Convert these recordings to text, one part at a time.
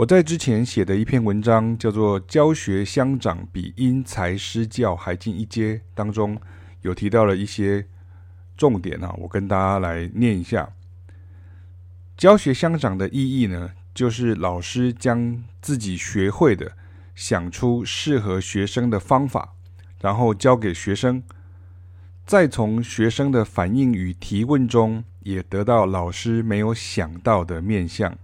我在之前写的一篇文章叫做《教学相长比因材施教还进一阶》当中，有提到了一些重点啊，我跟大家来念一下。教学相长的意义呢，就是老师将自己学会的想出适合学生的方法，然后教给学生，再从学生的反应与提问中，也得到老师没有想到的面向。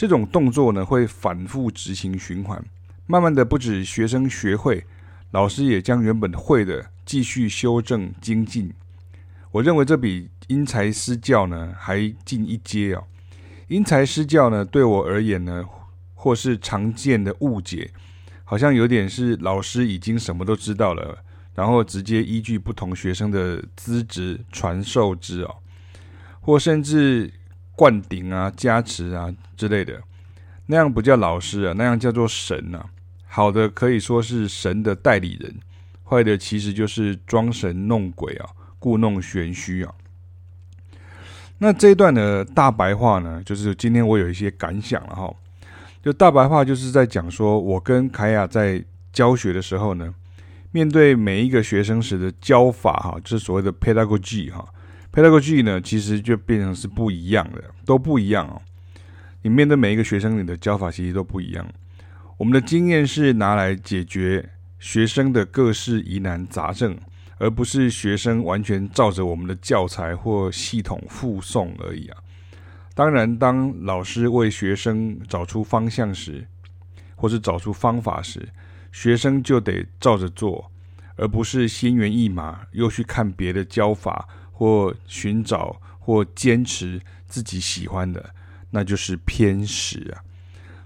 这种动作呢，会反复执行循环，慢慢的，不止学生学会，老师也将原本会的继续修正精进。我认为这比因材施教呢还进一阶哦。因材施教呢，对我而言呢，或是常见的误解，好像有点是老师已经什么都知道了，然后直接依据不同学生的资质传授之哦，或甚至。灌顶啊，加持啊之类的，那样不叫老师啊，那样叫做神啊。好的可以说是神的代理人，坏的其实就是装神弄鬼啊，故弄玄虚啊。那这一段的大白话呢，就是今天我有一些感想了哈。就大白话就是在讲说，我跟凯亚在教学的时候呢，面对每一个学生时的教法哈，就是所谓的 pedagogy 哈。Pedagogy 呢，其实就变成是不一样的，都不一样哦。你面对每一个学生，你的教法其实都不一样。我们的经验是拿来解决学生的各式疑难杂症，而不是学生完全照着我们的教材或系统复诵而已啊。当然，当老师为学生找出方向时，或是找出方法时，学生就得照着做，而不是心猿意马又去看别的教法。或寻找或坚持自己喜欢的，那就是偏食啊。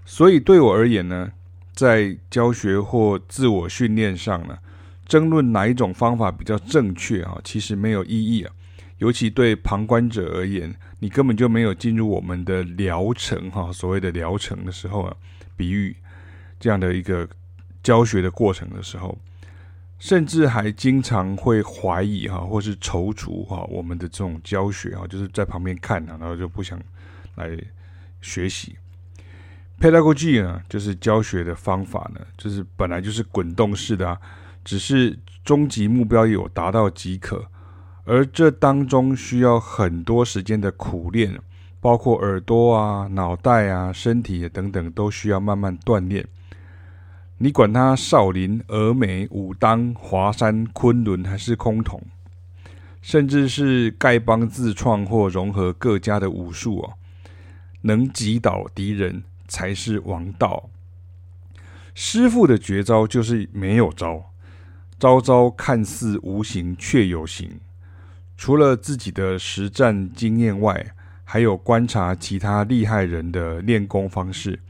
所以对我而言呢，在教学或自我训练上呢，争论哪一种方法比较正确啊，其实没有意义啊。尤其对旁观者而言，你根本就没有进入我们的疗程哈，所谓的疗程的时候啊，比喻这样的一个教学的过程的时候。甚至还经常会怀疑哈，或是踌躇哈，我们的这种教学哈，就是在旁边看，然后就不想来学习。Pedagogy 呢，就是教学的方法呢，就是本来就是滚动式的啊，只是终极目标有达到即可，而这当中需要很多时间的苦练，包括耳朵啊、脑袋啊、身体啊等等，都需要慢慢锻炼。你管他少林、峨眉、武当、华山、昆仑还是崆峒，甚至是丐帮自创或融合各家的武术哦，能击倒敌人才是王道。师傅的绝招就是没有招，招招看似无形却有形。除了自己的实战经验外，还有观察其他厉害人的练功方式。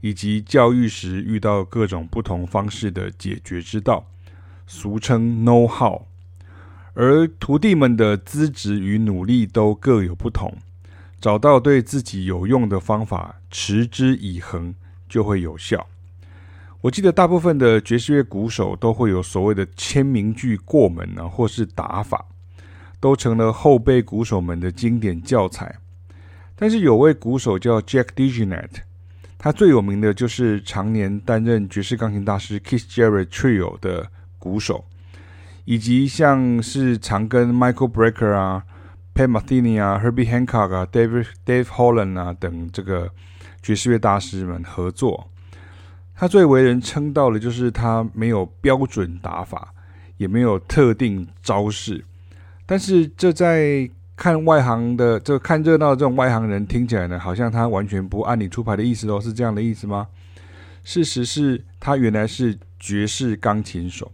以及教育时遇到各种不同方式的解决之道，俗称 know how。而徒弟们的资质与努力都各有不同，找到对自己有用的方法，持之以恒就会有效。我记得大部分的爵士乐鼓手都会有所谓的签名句过门呢，或是打法，都成了后辈鼓手们的经典教材。但是有位鼓手叫 Jack DeJohnette。他最有名的就是常年担任爵士钢琴大师 k i s s Jarrett Trio 的鼓手，以及像是常跟 Michael Brecker 啊、Pat Metheny 啊、Herbie Hancock 啊、Dave Dave Holland 啊等这个爵士乐大师们合作。他最为人称道的就是他没有标准打法，也没有特定招式，但是这在看外行的，这看热闹的这种外行人听起来呢，好像他完全不按你出牌的意思哦，是这样的意思吗？事实是他原来是爵士钢琴手，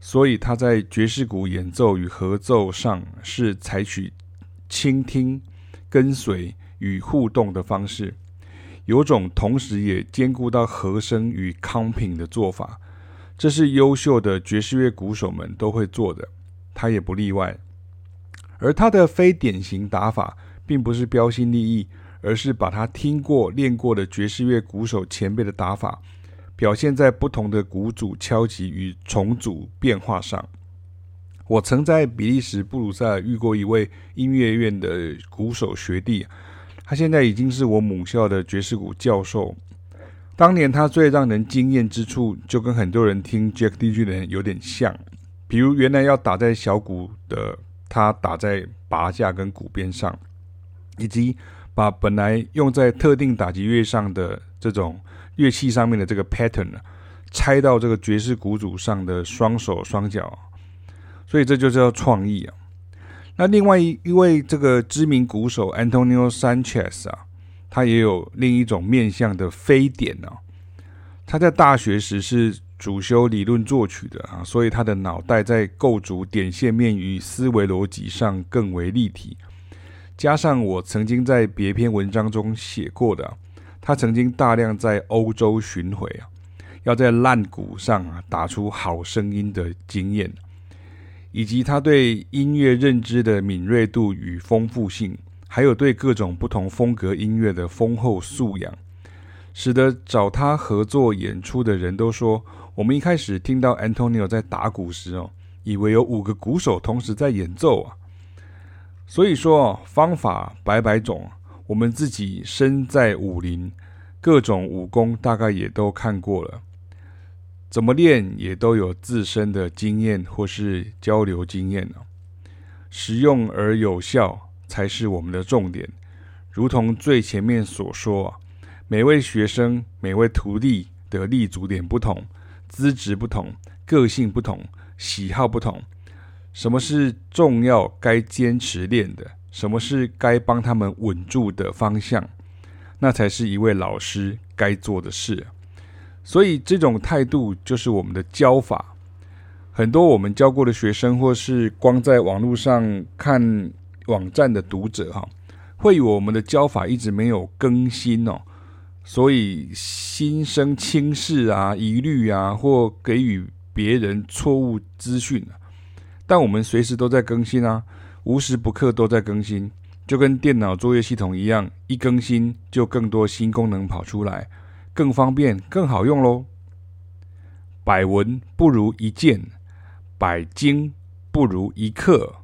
所以他在爵士鼓演奏与合奏上是采取倾听、跟随与互动的方式，有种同时也兼顾到和声与 comping 的做法，这是优秀的爵士乐鼓手们都会做的，他也不例外。而他的非典型打法，并不是标新立异，而是把他听过、练过的爵士乐鼓手前辈的打法，表现在不同的鼓组敲击与重组变化上。我曾在比利时布鲁塞尔遇过一位音乐院的鼓手学弟，他现在已经是我母校的爵士鼓教授。当年他最让人惊艳之处，就跟很多人听 Jack DJ 的人有点像，比如原来要打在小鼓的，他打在拔架跟鼓边上，以及把本来用在特定打击乐上的这种乐器上面的这个 pattern 拆到这个爵士鼓组上的双手双脚，所以这就叫创意啊。那另外一一位这个知名鼓手 Antonio Sanchez 啊。他也有另一种面向的非典呢、啊。他在大学时是主修理论作曲的啊，所以他的脑袋在构筑点线面与思维逻辑上更为立体。加上我曾经在别篇文章中写过的，他曾经大量在欧洲巡回啊，要在烂鼓上啊打出好声音的经验，以及他对音乐认知的敏锐度与丰富性。还有对各种不同风格音乐的丰厚素养，使得找他合作演出的人都说，我们一开始听到 Antonio 在打鼓时哦，以为有五个鼓手同时在演奏啊。所以说方法百百种，我们自己身在武林，各种武功大概也都看过了，怎么练也都有自身的经验或是交流经验呢，实用而有效。才是我们的重点，如同最前面所说，每位学生、每位徒弟的立足点不同，资质不同，个性不同，喜好不同。什么是重要该坚持练的？什么是该帮他们稳住的方向？那才是一位老师该做的事。所以，这种态度就是我们的教法。很多我们教过的学生，或是光在网络上看。网站的读者哈，会以我们的教法一直没有更新哦，所以心生轻视啊、疑虑啊，或给予别人错误资讯。但我们随时都在更新啊，无时不刻都在更新，就跟电脑作业系统一样，一更新就更多新功能跑出来，更方便、更好用喽。百闻不如一见，百经不如一课。